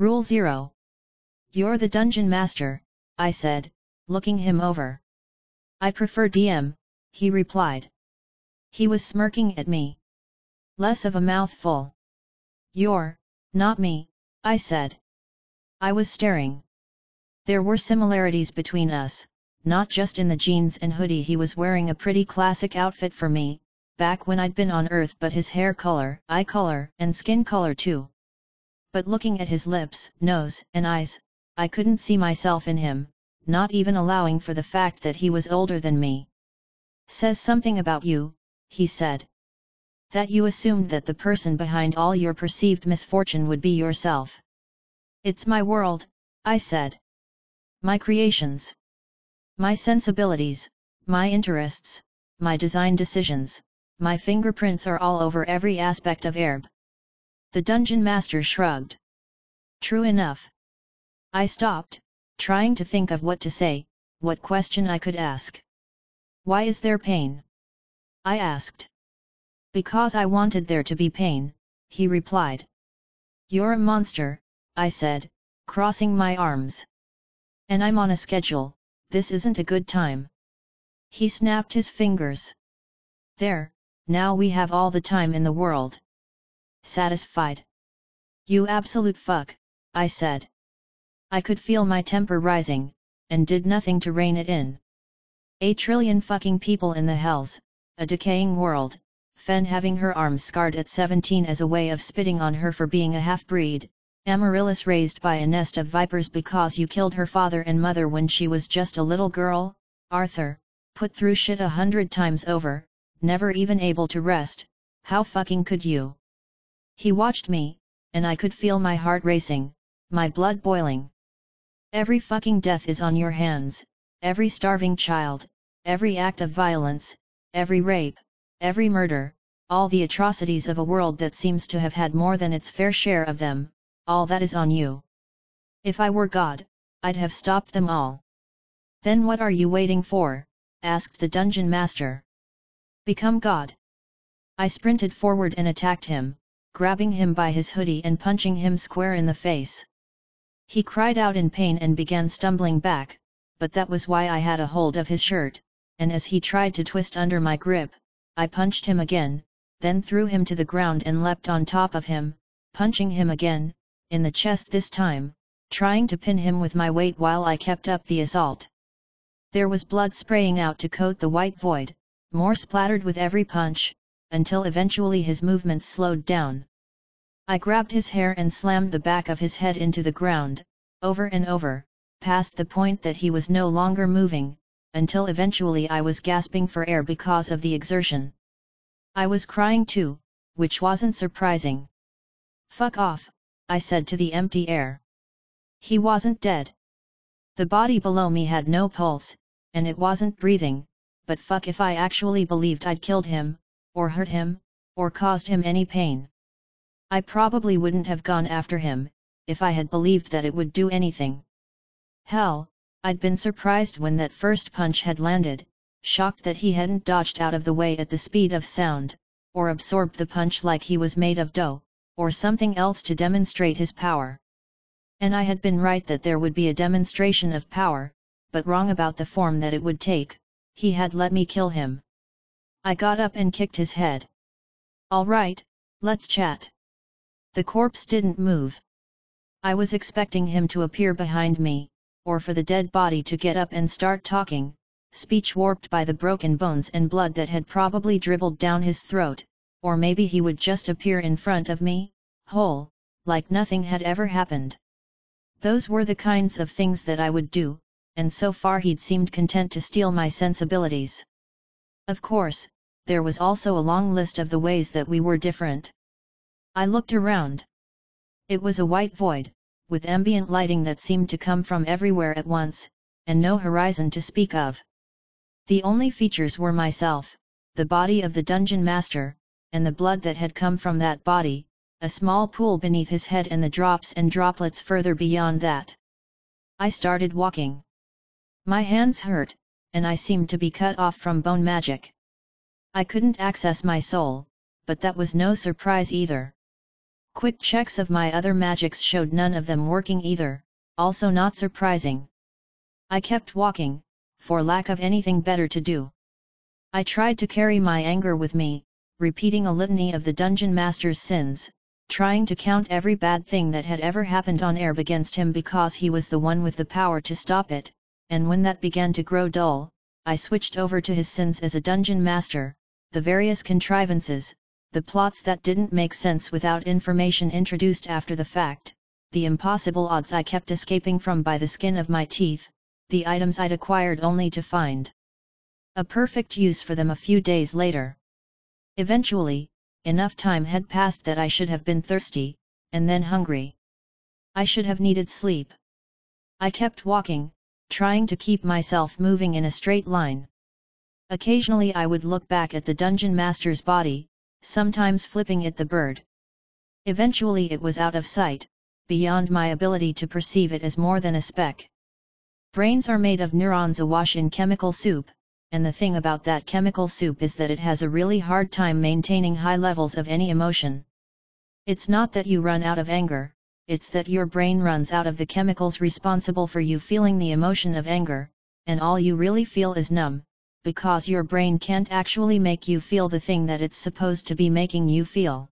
Rule 0. You're the dungeon master, I said, looking him over. I prefer DM, he replied. He was smirking at me. Less of a mouthful. You're, not me, I said. I was staring. There were similarities between us, not just in the jeans and hoodie he was wearing a pretty classic outfit for me, back when I'd been on Earth but his hair color, eye color, and skin color too. But looking at his lips, nose, and eyes, I couldn't see myself in him, not even allowing for the fact that he was older than me. Says something about you, he said. That you assumed that the person behind all your perceived misfortune would be yourself. It's my world, I said. My creations. My sensibilities, my interests, my design decisions, my fingerprints are all over every aspect of Aerb. The dungeon master shrugged. True enough. I stopped, trying to think of what to say, what question I could ask. Why is there pain? I asked. Because I wanted there to be pain, he replied. You're a monster, I said, crossing my arms. And I'm on a schedule, this isn't a good time. He snapped his fingers. There, now we have all the time in the world. Satisfied? You absolute fuck, I said. I could feel my temper rising, and did nothing to rein it in. A trillion fucking people in the hells, a decaying world, Fenn having her arms scarred at 17 as a way of spitting on her for being a half-breed, Amaryllis raised by a nest of vipers because you killed her father and mother when she was just a little girl, Arthur, put through shit a hundred times over, never even able to rest, how fucking could you? He watched me, and I could feel my heart racing, my blood boiling. Every fucking death is on your hands, every starving child, every act of violence, every rape, every murder, all the atrocities of a world that seems to have had more than its fair share of them, all that is on you. If I were God, I'd have stopped them all. Then what are you waiting for? asked the dungeon master. Become God. I sprinted forward and attacked him, grabbing him by his hoodie and punching him square in the face. He cried out in pain and began stumbling back, but that was why I had a hold of his shirt, and as he tried to twist under my grip, I punched him again, then threw him to the ground and leapt on top of him, punching him again, in the chest this time, trying to pin him with my weight while I kept up the assault. There was blood spraying out to coat the white void, more splattered with every punch, until eventually his movements slowed down. I grabbed his hair and slammed the back of his head into the ground, over and over, past the point that he was no longer moving, until eventually I was gasping for air because of the exertion. I was crying too, which wasn't surprising. Fuck off, I said to the empty air. He wasn't dead. The body below me had no pulse, and it wasn't breathing, but fuck if I actually believed I'd killed him, or hurt him, or caused him any pain. I probably wouldn't have gone after him, if I had believed that it would do anything. Hell, I'd been surprised when that first punch had landed, shocked that he hadn't dodged out of the way at the speed of sound, or absorbed the punch like he was made of dough, or something else to demonstrate his power. And I had been right that there would be a demonstration of power, but wrong about the form that it would take, he had let me kill him. I got up and kicked his head. Alright, let's chat. The corpse didn't move. I was expecting him to appear behind me, or for the dead body to get up and start talking, speech warped by the broken bones and blood that had probably dribbled down his throat, or maybe he would just appear in front of me, whole, like nothing had ever happened. Those were the kinds of things that I would do, and so far he'd seemed content to steal my sensibilities. Of course, there was also a long list of the ways that we were different. I looked around. It was a white void, with ambient lighting that seemed to come from everywhere at once, and no horizon to speak of. The only features were myself, the body of the dungeon master, and the blood that had come from that body, a small pool beneath his head and the drops and droplets further beyond that. I started walking. My hands hurt, and I seemed to be cut off from bone magic. I couldn't access my soul, but that was no surprise either. Quick checks of my other magics showed none of them working either, also not surprising. I kept walking, for lack of anything better to do. I tried to carry my anger with me, repeating a litany of the dungeon master's sins, trying to count every bad thing that had ever happened on Aerb against him because he was the one with the power to stop it, and when that began to grow dull, I switched over to his sins as a dungeon master, the various contrivances, the plots that didn't make sense without information introduced after the fact, the impossible odds I kept escaping from by the skin of my teeth, the items I'd acquired only to find a perfect use for them a few days later. Eventually, enough time had passed that I should have been thirsty, and then hungry. I should have needed sleep. I kept walking, trying to keep myself moving in a straight line. Occasionally I would look back at the dungeon master's body, sometimes flipping at the bird. Eventually it was out of sight, beyond my ability to perceive it as more than a speck. Brains are made of neurons awash in chemical soup, and the thing about that chemical soup is that it has a really hard time maintaining high levels of any emotion. It's not that you run out of anger, it's that your brain runs out of the chemicals responsible for you feeling the emotion of anger, and all you really feel is numb, because your brain can't actually make you feel the thing that it's supposed to be making you feel.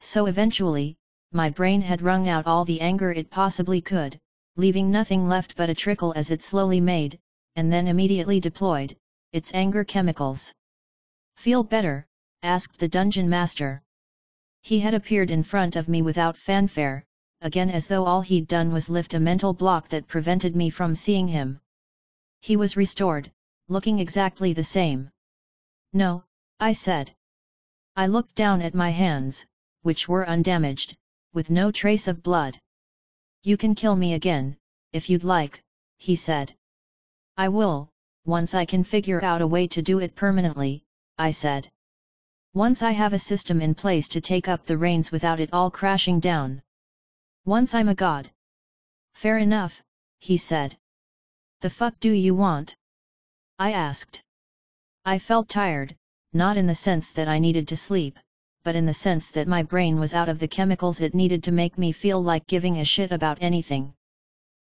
So eventually, my brain had wrung out all the anger it possibly could, leaving nothing left but a trickle as it slowly made, and then immediately deployed, its anger chemicals. Feel better? asked the dungeon master. He had appeared in front of me without fanfare, again as though all he'd done was lift a mental block that prevented me from seeing him. He was restored, looking exactly the same. No, I said. I looked down at my hands, which were undamaged, with no trace of blood. You can kill me again, if you'd like, he said. I will, once I can figure out a way to do it permanently, I said. Once I have a system in place to take up the reins without it all crashing down. Once I'm a god. Fair enough, he said. The fuck do you want? I asked. I felt tired, not in the sense that I needed to sleep, but in the sense that my brain was out of the chemicals it needed to make me feel like giving a shit about anything.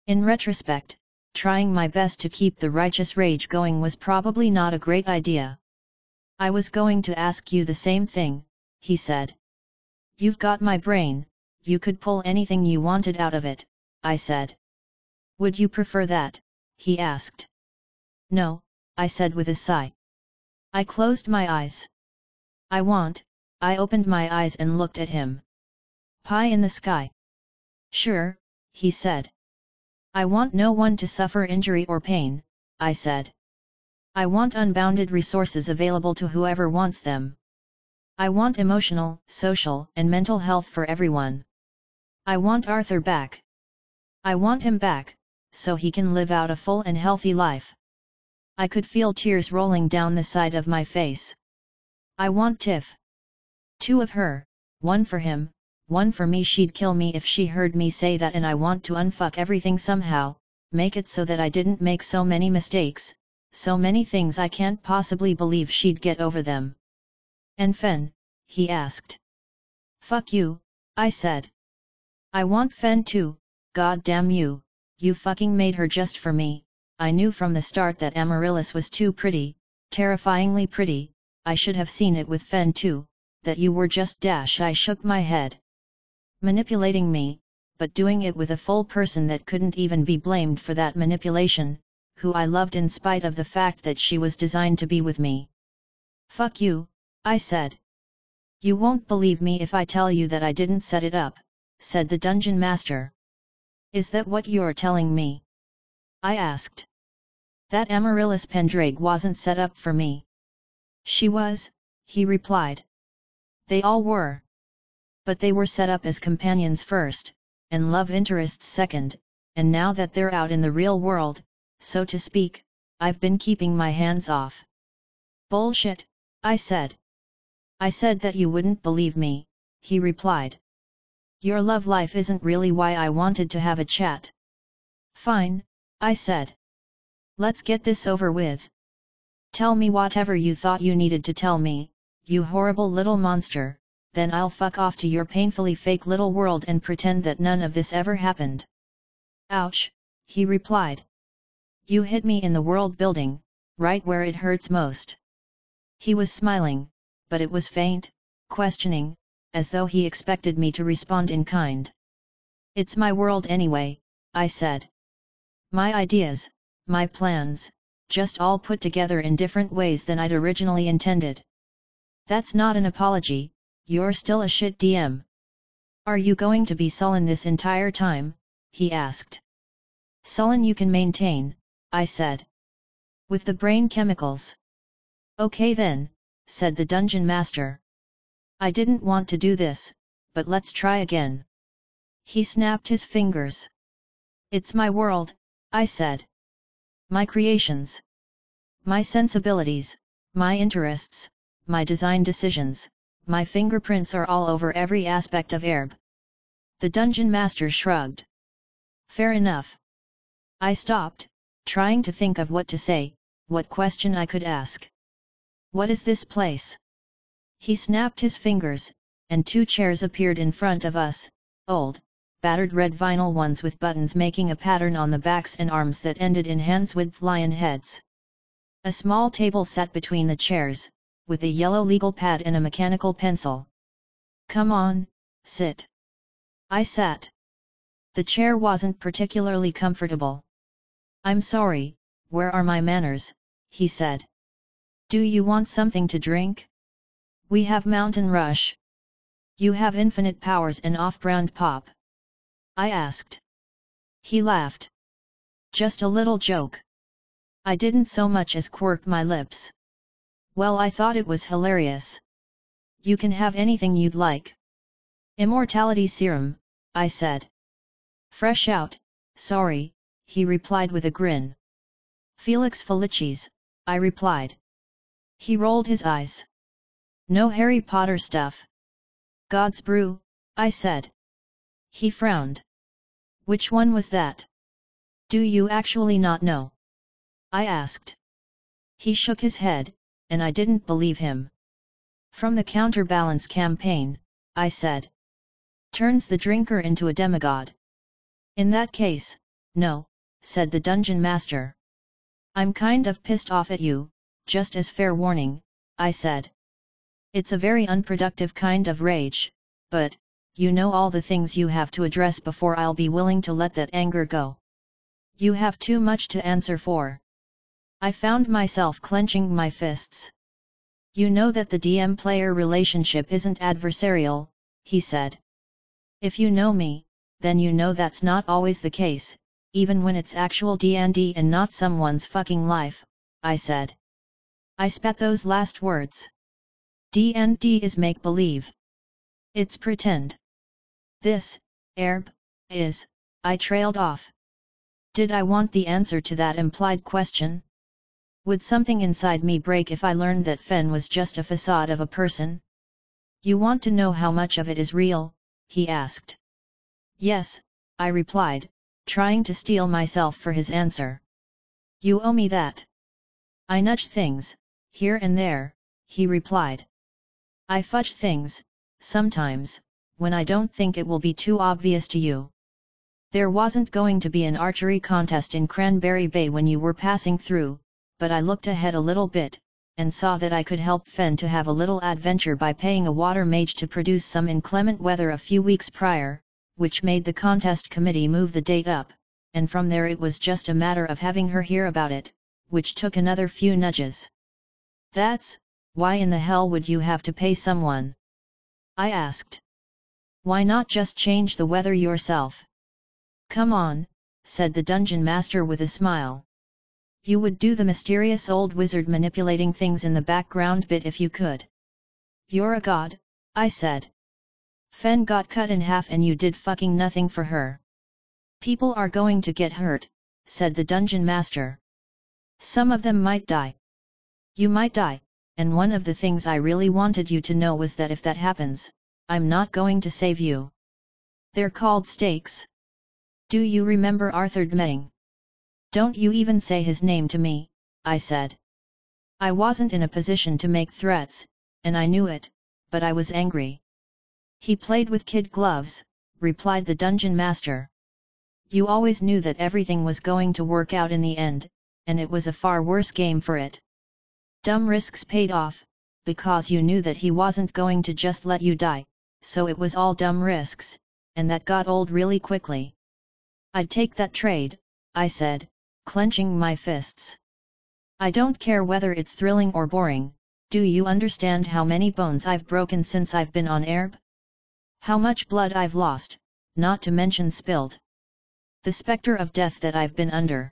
In retrospect, trying my best to keep the righteous rage going was probably not a great idea. I was going to ask you the same thing, he said. You've got my brain, you could pull anything you wanted out of it, I said. Would you prefer that? he asked. No, I said with a sigh. I closed my eyes. I want, I opened my eyes and looked at him. Pie in the sky. Sure, he said. I want no one to suffer injury or pain, I said. I want unbounded resources available to whoever wants them. I want emotional, social, and mental health for everyone. I want Arthur back. I want him back, so he can live out a full and healthy life. I could feel tears rolling down the side of my face. I want Tiff. Two of her, one for him, one for me she'd kill me if she heard me say that and I want to unfuck everything somehow, make it so that I didn't make so many mistakes, so many things I can't possibly believe she'd get over them. And Fenn, he asked. Fuck you, I said. I want Fenn too, god damn you, you fucking made her just for me, I knew from the start that Amaryllis was too pretty, terrifyingly pretty, I should have seen it with Fenn too, that you were just dash I shook my head manipulating me, but doing it with a full person that couldn't even be blamed for that manipulation, who I loved in spite of the fact that she was designed to be with me. Fuck you, I said. You won't believe me if I tell you that I didn't set it up, said the dungeon master. Is that what you're telling me? I asked. That Amaryllis Penndraig wasn't set up for me. She was, he replied. They all were but they were set up as companions first, and love interests second, and now that they're out in the real world, so to speak, I've been keeping my hands off. Bullshit, I said. I said that you wouldn't believe me, he replied. Your love life isn't really why I wanted to have a chat. Fine, I said. Let's get this over with. Tell me whatever you thought you needed to tell me, you horrible little monster, then I'll fuck off to your painfully fake little world and pretend that none of this ever happened. Ouch, he replied. You hit me in the world building, right where it hurts most. He was smiling, but it was faint, questioning, as though he expected me to respond in kind. It's my world anyway, I said. My ideas, my plans, just all put together in different ways than I'd originally intended. That's not an apology, you're still a shit DM. Are you going to be sullen this entire time? he asked. Sullen you can maintain, I said. With the brain chemicals. Okay then, said the dungeon master. I didn't want to do this, but let's try again. He snapped his fingers. It's my world, I said. My creations. My sensibilities, my interests, my design decisions, my fingerprints are all over every aspect of Aerb. The dungeon master shrugged. Fair enough. I stopped, trying to think of what to say, what question I could ask. What is this place? He snapped his fingers, and two chairs appeared in front of us, old, battered red vinyl ones with buttons making a pattern on the backs and arms that ended in hands-width lion heads. A small table sat between the chairs, with a yellow legal pad and a mechanical pencil. Come on, sit. I sat. The chair wasn't particularly comfortable. I'm sorry, where are my manners, he said. Do you want something to drink? We have Mountain Rush. You have infinite powers and off-brand pop. I asked. He laughed. Just a little joke. I didn't so much as quirk my lips. Well I thought it was hilarious. You can have anything you'd like. Immortality serum, I said. Fresh out, sorry, he replied with a grin. Felix Felicis, I replied. He rolled his eyes. No Harry Potter stuff. God's brew, I said. He frowned. Which one was that? Do you actually not know? I asked. He shook his head, and I didn't believe him. From the counterbalance campaign, I said. Turns the drinker into a demigod. In that case, no, said the dungeon master. I'm kind of pissed off at you, just as fair warning, I said. It's a very unproductive kind of rage, but, you know all the things you have to address before I'll be willing to let that anger go. You have too much to answer for. I found myself clenching my fists. You know that the DM-player relationship isn't adversarial, he said. If you know me, then you know that's not always the case, even when it's actual D&D and not someone's fucking life, I said. I spat those last words. D&D is make-believe. It's pretend. This, Aerb, is, I trailed off. Did I want the answer to that implied question? Would something inside me break if I learned that Fenn was just a facade of a person? You want to know how much of it is real? he asked. Yes, I replied, trying to steel myself for his answer. You owe me that. I nudged things, here and there, he replied. I fudge things, sometimes, when I don't think it will be too obvious to you. There wasn't going to be an archery contest in Cranberry Bay when you were passing through, but I looked ahead a little bit, and saw that I could help Fenn to have a little adventure by paying a water mage to produce some inclement weather a few weeks prior, which made the contest committee move the date up, and from there it was just a matter of having her hear about it, which took another few nudges. That's, why in the hell would you have to pay someone? I asked. Why not just change the weather yourself? Come on, said the dungeon master with a smile. You would do the mysterious old wizard manipulating things in the background bit if you could. You're a god, I said. Fenn got cut in half and you did fucking nothing for her. People are going to get hurt, said the dungeon master. Some of them might die. You might die, and one of the things I really wanted you to know was that if that happens, I'm not going to save you. They're called stakes. Do you remember Arthur DMing? Don't you even say his name to me, I said. I wasn't in a position to make threats, and I knew it, but I was angry. He played with kid gloves, replied the dungeon master. You always knew that everything was going to work out in the end, and it was a far worse game for it. Dumb risks paid off, because you knew that he wasn't going to just let you die, so it was all dumb risks, and that got old really quickly. I'd take that trade, I said, clenching my fists. I don't care whether it's thrilling or boring, do you understand how many bones I've broken since I've been on Aerb? How much blood I've lost, not to mention spilled. The spectre of death that I've been under.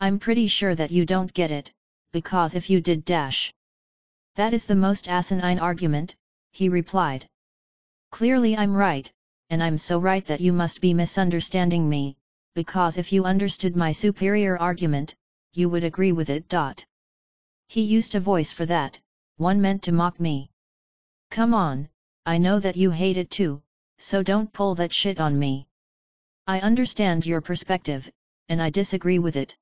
I'm pretty sure that you don't get it, because if you did dash. That is the most asinine argument, he replied. Clearly I'm right, and I'm so right that you must be misunderstanding me, because if you understood my superior argument, you would agree with it. Dot. He used a voice for that, one meant to mock me. Come on, I know that you hate it too, so don't pull that shit on me. I understand your perspective, and I disagree with it.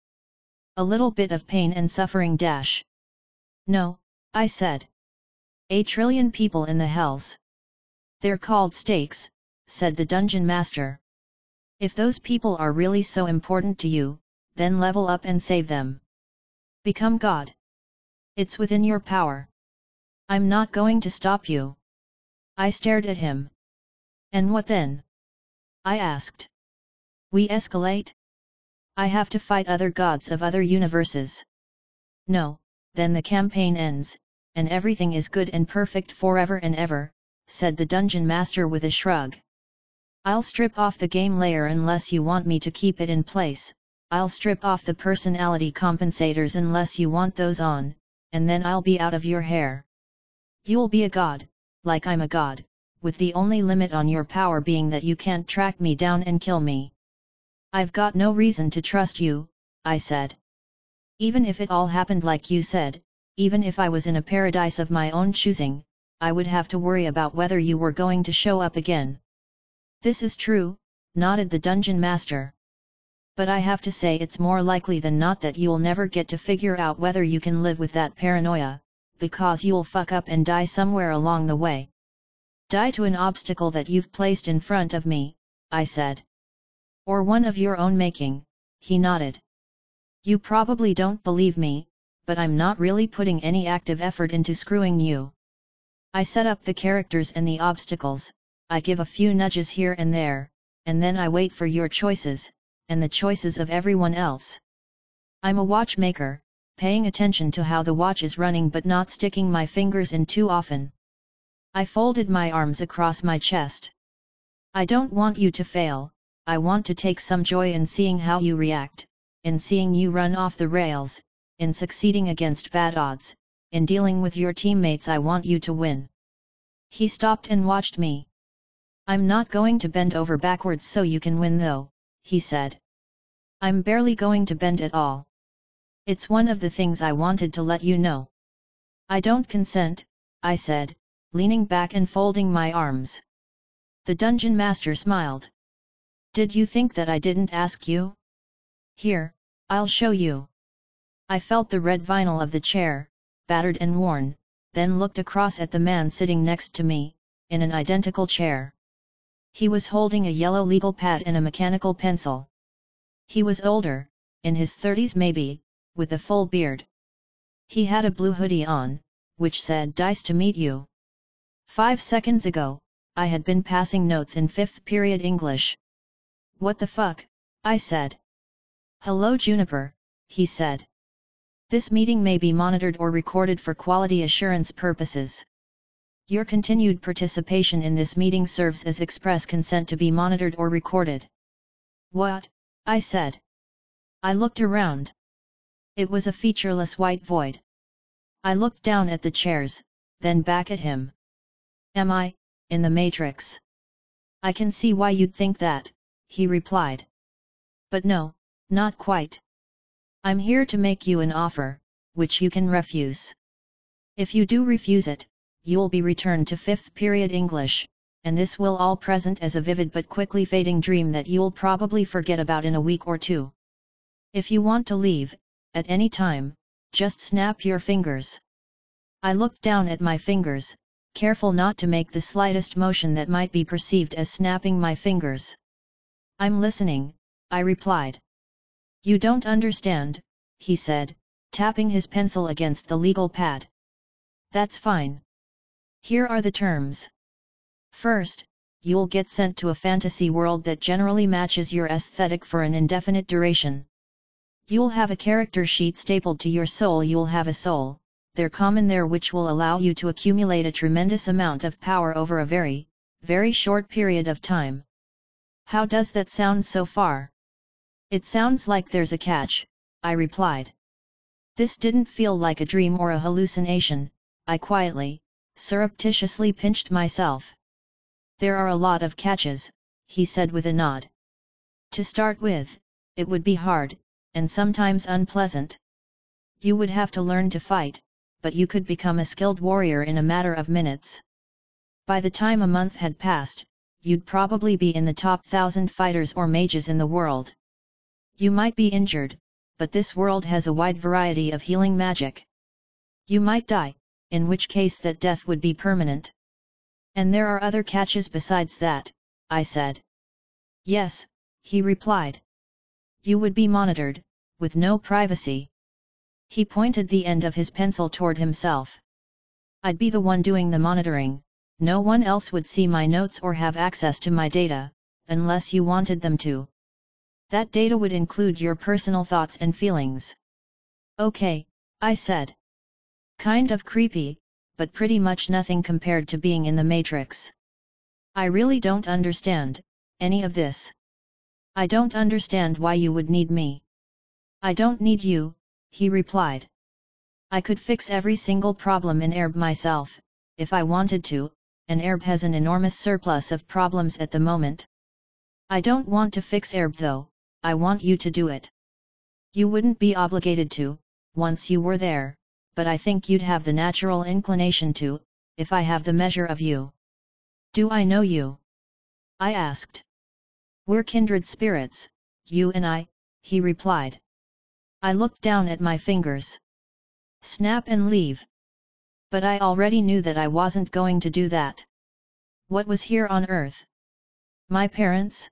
A little bit of pain and suffering dash. No, I said. A trillion people in the hells. They're called stakes, said the dungeon master. If those people are really so important to you, then level up and save them. Become God. It's within your power. I'm not going to stop you. I stared at him. And what then? I asked. We escalate? I have to fight other gods of other universes. No, then the campaign ends, and everything is good and perfect forever and ever, said the dungeon master with a shrug. I'll strip off the game layer unless you want me to keep it in place, I'll strip off the personality compensators unless you want those on, and then I'll be out of your hair. You'll be a god, like I'm a god, with the only limit on your power being that you can't track me down and kill me. I've got no reason to trust you, I said. Even if it all happened like you said, even if I was in a paradise of my own choosing, I would have to worry about whether you were going to show up again. This is true, nodded the dungeon master. But I have to say it's more likely than not that you'll never get to figure out whether you can live with that paranoia, because you'll fuck up and die somewhere along the way. Die to an obstacle that you've placed in front of me, I said. Or one of your own making, he nodded. You probably don't believe me, but I'm not really putting any active effort into screwing you. I set up the characters and the obstacles, I give a few nudges here and there, and then I wait for your choices, and the choices of everyone else. I'm a watchmaker, paying attention to how the watch is running but not sticking my fingers in too often. I folded my arms across my chest. I don't want you to fail, I want to take some joy in seeing how you react, in seeing you run off the rails, in succeeding against bad odds, in dealing with your teammates I want you to win. He stopped and watched me. I'm not going to bend over backwards so you can win though, he said. I'm barely going to bend at all. It's one of the things I wanted to let you know. I don't consent, I said, leaning back and folding my arms. The dungeon master smiled. Did you think that I didn't ask you? Here, I'll show you. I felt the red vinyl of the chair, battered and worn, then looked across at the man sitting next to me, in an identical chair. He was holding a yellow legal pad and a mechanical pencil. He was older, in his thirties maybe, with a full beard. He had a blue hoodie on, which said Dice to meet you. Five seconds ago, I had been passing notes in fifth period English. What the fuck, I said. Hello Juniper, he said. This meeting may be monitored or recorded for quality assurance purposes. Your continued participation in this meeting serves as express consent to be monitored or recorded. What? I said. I looked around. It was a featureless white void. I looked down at the chairs, then back at him. Am I, in the Matrix? I can see why you'd think that, he replied. But no, not quite. I'm here to make you an offer, which you can refuse. If you do refuse it, you'll be returned to 5th period English, and this will all present as a vivid but quickly fading dream that you'll probably forget about in a week or two. If you want to leave, at any time, just snap your fingers. I looked down at my fingers, careful not to make the slightest motion that might be perceived as snapping my fingers. I'm listening, I replied. You don't understand, he said, tapping his pencil against the legal pad. That's fine. Here are the terms. First, you'll get sent to a fantasy world that generally matches your aesthetic for an indefinite duration. You'll have a character sheet stapled to your soul you'll have a soul, they're common there which will allow you to accumulate a tremendous amount of power over a very, very short period of time. How does that sound so far? It sounds like there's a catch, I replied. This didn't feel like a dream or a hallucination, I quietly, surreptitiously pinched myself. There are a lot of catches, he said with a nod. To start with, it would be hard, and sometimes unpleasant. You would have to learn to fight, but you could become a skilled warrior in a matter of minutes. By the time a month had passed, you'd probably be in the top thousand fighters or mages in the world. You might be injured, but this world has a wide variety of healing magic. You might die, in which case that death would be permanent. And there are other catches besides that, I said. Yes, he replied. You would be monitored, with no privacy. He pointed the end of his pencil toward himself. I'd be the one doing the monitoring, no one else would see my notes or have access to my data, unless you wanted them to. That data would include your personal thoughts and feelings. Okay, I said. Kind of creepy, but pretty much nothing compared to being in the Matrix. I really don't understand, any of this. I don't understand why you would need me. I don't need you, he replied. I could fix every single problem in Aerb myself, if I wanted to, and Aerb has an enormous surplus of problems at the moment. I don't want to fix Aerb though, I want you to do it. You wouldn't be obligated to, once you were there, but I think you'd have the natural inclination to, if I have the measure of you. Do I know you? I asked. We're kindred spirits, you and I, he replied. I looked down at my fingers. Snap and leave. But I already knew that I wasn't going to do that. What was here on Earth? My parents?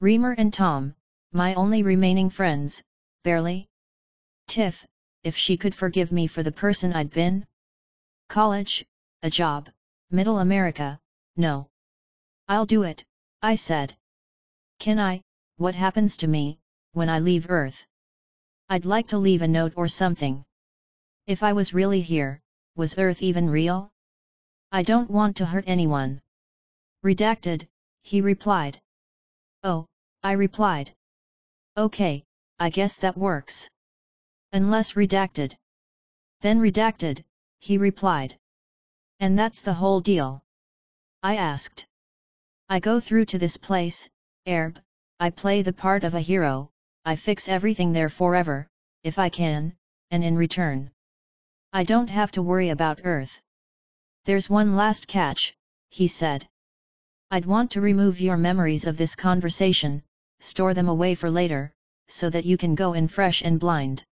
Reimer and Tom, my only remaining friends, barely? Tiff, if she could forgive me for the person I'd been? College, a job, middle America, no. I'll do it, I said. Can I, what happens to me, when I leave Earth? I'd like to leave a note or something. If I was really here, was Earth even real? I don't want to hurt anyone. Redacted, he replied. Oh, I replied. Okay, I guess that works unless redacted. Then redacted, he replied. And that's the whole deal. I asked. I go through to this place, Aerb, I play the part of a hero, I fix everything there forever, if I can, and in return. I don't have to worry about Earth. There's one last catch, he said. I'd want to remove your memories of this conversation, store them away for later, so that you can go in fresh and blind.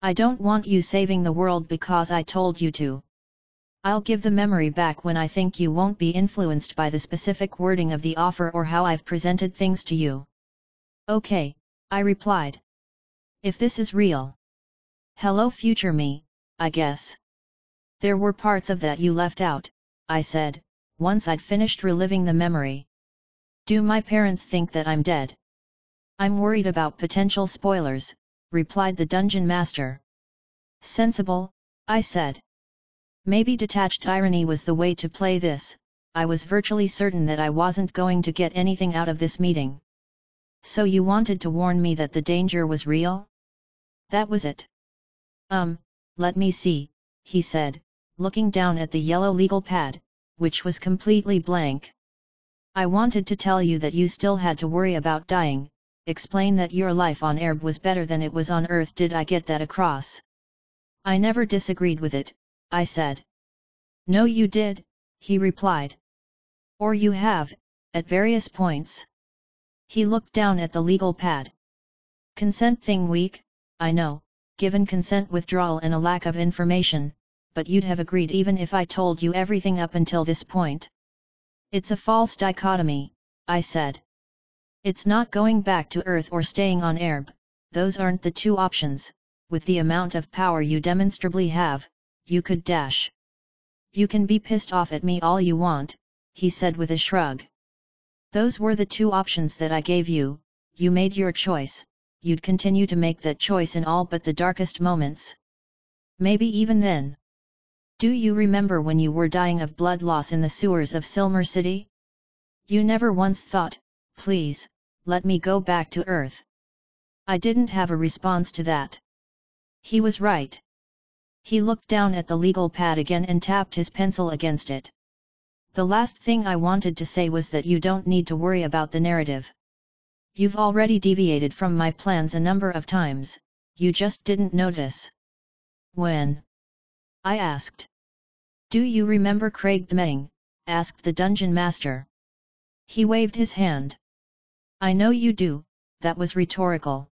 I don't want you saving the world because I told you to. I'll give the memory back when I think you won't be influenced by the specific wording of the offer or how I've presented things to you. Okay, I replied. If this is real. Hello future me, I guess. There were parts of that you left out, I said, once I'd finished reliving the memory. Do my parents think that I'm dead? I'm worried about potential spoilers, replied the dungeon master. Sensible, I said. Maybe detached irony was the way to play this, I was virtually certain that I wasn't going to get anything out of this meeting. So you wanted to warn me that the danger was real? That was it. Um, let me see, he said, looking down at the yellow legal pad, which was completely blank. I wanted to tell you that you still had to worry about dying, explain that your life on Aerb was better than it was on Earth did I get that across? I never disagreed with it, I said. No you did, he replied. Or you have, at various points. He looked down at the legal pad. Consent thing weak, I know, given consent withdrawal and a lack of information, but you'd have agreed even if I told you everything up until this point. It's a false dichotomy, I said. It's not going back to Earth or staying on Aerb, those aren't the two options, with the amount of power you demonstrably have, you could dash. You can be pissed off at me all you want, he said with a shrug. Those were the two options that I gave you, you made your choice, you'd continue to make that choice in all but the darkest moments. Maybe even then. Do you remember when you were dying of blood loss in the sewers of Silmer City? You never once thought, please, let me go back to Earth. I didn't have a response to that. He was right. He looked down at the legal pad again and tapped his pencil against it. The last thing I wanted to say was that you don't need to worry about the narrative. You've already deviated from my plans a number of times, you just didn't notice. When? I asked. Do you remember Craig DMing? asked the dungeon master. He waved his hand. I know you do, that was rhetorical.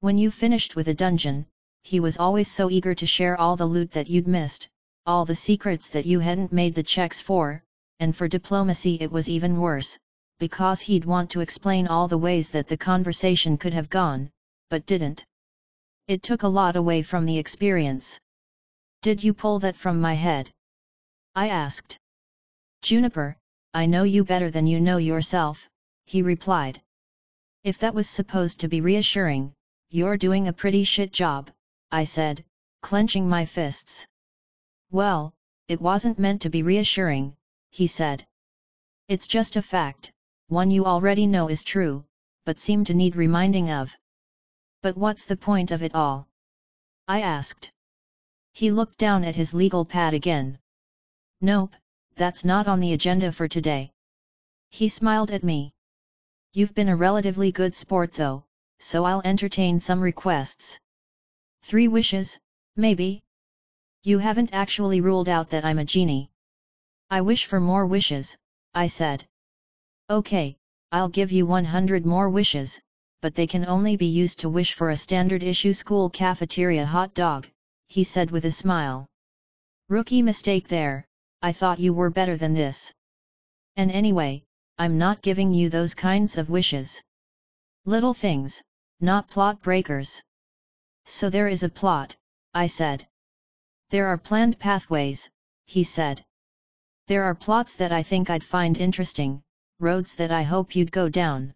When you finished with a dungeon, he was always so eager to share all the loot that you'd missed, all the secrets that you hadn't made the checks for, and for diplomacy it was even worse, because he'd want to explain all the ways that the conversation could have gone, but didn't. It took a lot away from the experience. Did you pull that from my head? I asked. Juniper, I know you better than you know yourself, he replied. If that was supposed to be reassuring, you're doing a pretty shit job, I said, clenching my fists. Well, it wasn't meant to be reassuring, he said. It's just a fact, one you already know is true, but seem to need reminding of. But what's the point of it all? I asked. He looked down at his legal pad again. Nope, that's not on the agenda for today. He smiled at me. You've been a relatively good sport though, so I'll entertain some requests. Three wishes, maybe? You haven't actually ruled out that I'm a genie. I wish for more wishes, I said. Okay, I'll give you 100 more wishes, but they can only be used to wish for a standard issue school cafeteria hot dog, he said with a smile. Rookie mistake there, I thought you were better than this. And anyway, I'm not giving you those kinds of wishes. Little things, not plot breakers. So there is a plot, I said. There are planned pathways, he said. There are plots that I think I'd find interesting, roads that I hope you'd go down.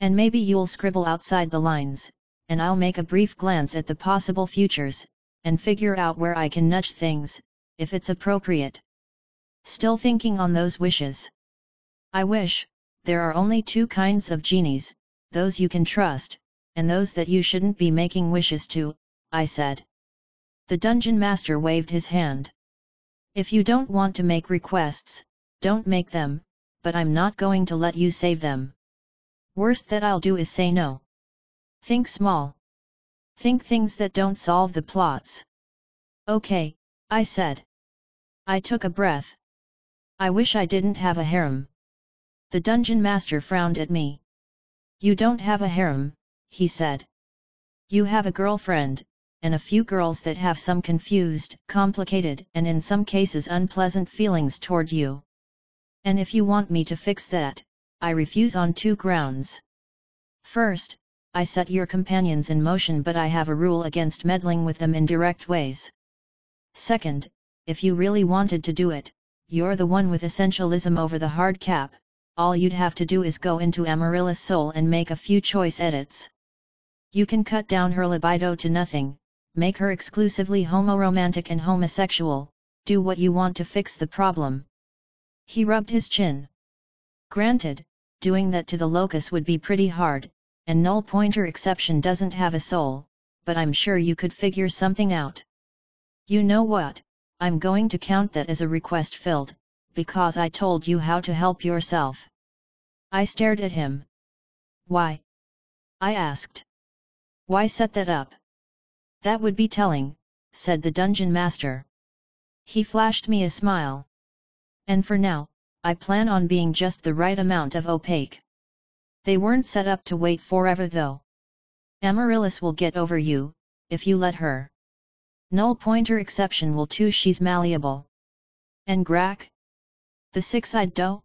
And maybe you'll scribble outside the lines, and I'll make a brief glance at the possible futures, and figure out where I can nudge things, if it's appropriate. Still thinking on those wishes. I wish, there are only two kinds of genies, those you can trust, and those that you shouldn't be making wishes to, I said. The dungeon master waved his hand. If you don't want to make requests, don't make them, but I'm not going to let you save them. Worst that I'll do is say no. Think small. Think things that don't solve the plots. Okay, I said. I took a breath. I wish I didn't have a harem. The dungeon master frowned at me. You don't have a harem, he said. You have a girlfriend, and a few girls that have some confused, complicated and in some cases unpleasant feelings toward you. And if you want me to fix that, I refuse on two grounds. First, I set your companions in motion but I have a rule against meddling with them in direct ways. Second, if you really wanted to do it, you're the one with essentialism over the hard cap, all you'd have to do is go into Amaryllis Soul and make a few choice edits. You can cut down her libido to nothing, make her exclusively homoromantic and homosexual, do what you want to fix the problem. He rubbed his chin. Granted, doing that to the locus would be pretty hard, and null pointer exception doesn't have a soul, but I'm sure you could figure something out. You know what, I'm going to count that as a request filled, because I told you how to help yourself. I stared at him. Why? I asked. Why set that up? That would be telling, said the dungeon master. He flashed me a smile. And for now, I plan on being just the right amount of opaque. They weren't set up to wait forever though. Amaryllis will get over you, if you let her. Null pointer exception will too she's malleable. And Grak? The six-eyed doe?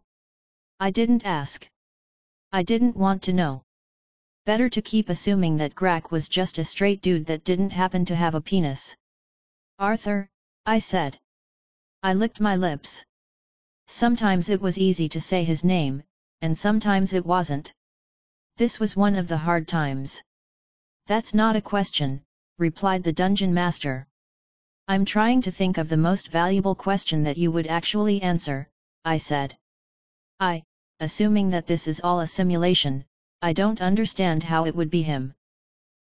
I didn't ask. I didn't want to know. Better to keep assuming that Grak was just a straight dude that didn't happen to have a penis. Arthur, I said. I licked my lips. Sometimes it was easy to say his name, and sometimes it wasn't. This was one of the hard times. That's not a question, replied the dungeon master. I'm trying to think of the most valuable question that you would actually answer, I said. I, assuming that this is all a simulation, I don't understand how it would be him.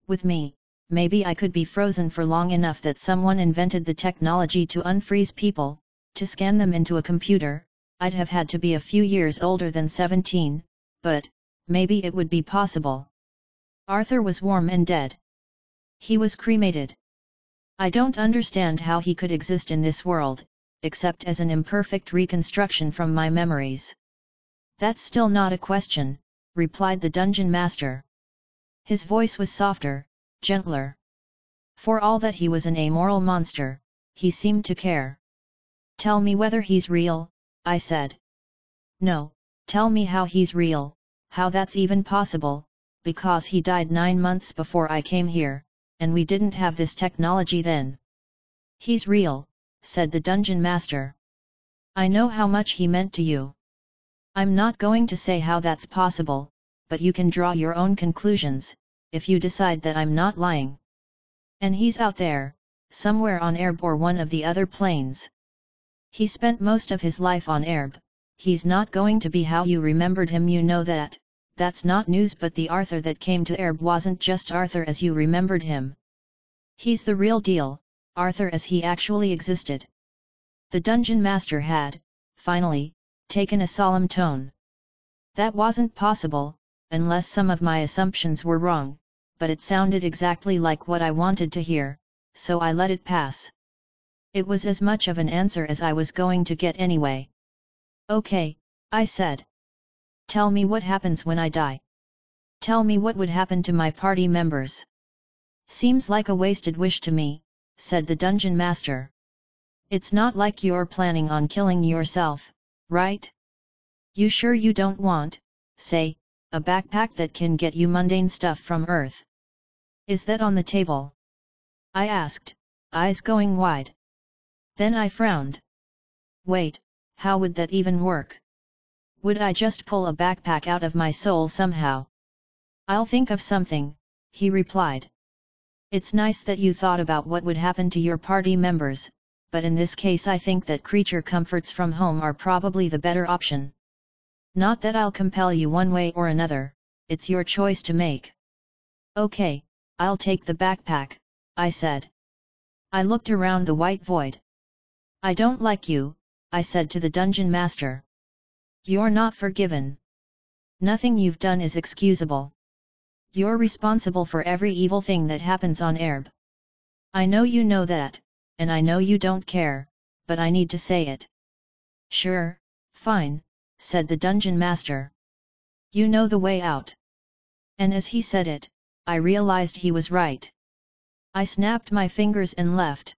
With me, maybe I could be frozen for long enough that someone invented the technology to unfreeze people, to scan them into a computer, I'd have had to be a few years older than 17, but, maybe it would be possible. Arthur was warm and dead. He was cremated. I don't understand how he could exist in this world, except as an imperfect reconstruction from my memories. That's still not a question, replied the dungeon master. His voice was softer, gentler. For all that he was an amoral monster, he seemed to care. Tell me whether he's real, I said. No, tell me how he's real, how that's even possible, because he died nine months before I came here, and we didn't have this technology then. He's real, said the dungeon master. I know how much he meant to you. I'm not going to say how that's possible, but you can draw your own conclusions, if you decide that I'm not lying. And he's out there, somewhere on Aerb or one of the other planes. He spent most of his life on Aerb, he's not going to be how you remembered him you know that, that's not news but the Arthur that came to Aerb wasn't just Arthur as you remembered him. He's the real deal, Arthur as he actually existed. The dungeon master had, finally, taken a solemn tone. That wasn't possible, unless some of my assumptions were wrong, but it sounded exactly like what I wanted to hear, so I let it pass. It was as much of an answer as I was going to get anyway. Okay, I said. Tell me what happens when I die. Tell me what would happen to my party members. Seems like a wasted wish to me, said the dungeon master. It's not like you're planning on killing yourself, right? You sure you don't want, say, a backpack that can get you mundane stuff from Earth? Is that on the table? I asked, eyes going wide. Then I frowned. Wait, how would that even work? Would I just pull a backpack out of my soul somehow? I'll think of something, he replied. It's nice that you thought about what would happen to your party members, but in this case I think that creature comforts from home are probably the better option. Not that I'll compel you one way or another, it's your choice to make. Okay, I'll take the backpack, I said. I looked around the white void. I don't like you, I said to the dungeon master. You're not forgiven. Nothing you've done is excusable. You're responsible for every evil thing that happens on Aerb. I know you know that, and I know you don't care, but I need to say it. Sure, fine, said the dungeon master. You know the way out. And as he said it, I realized he was right. I snapped my fingers and left.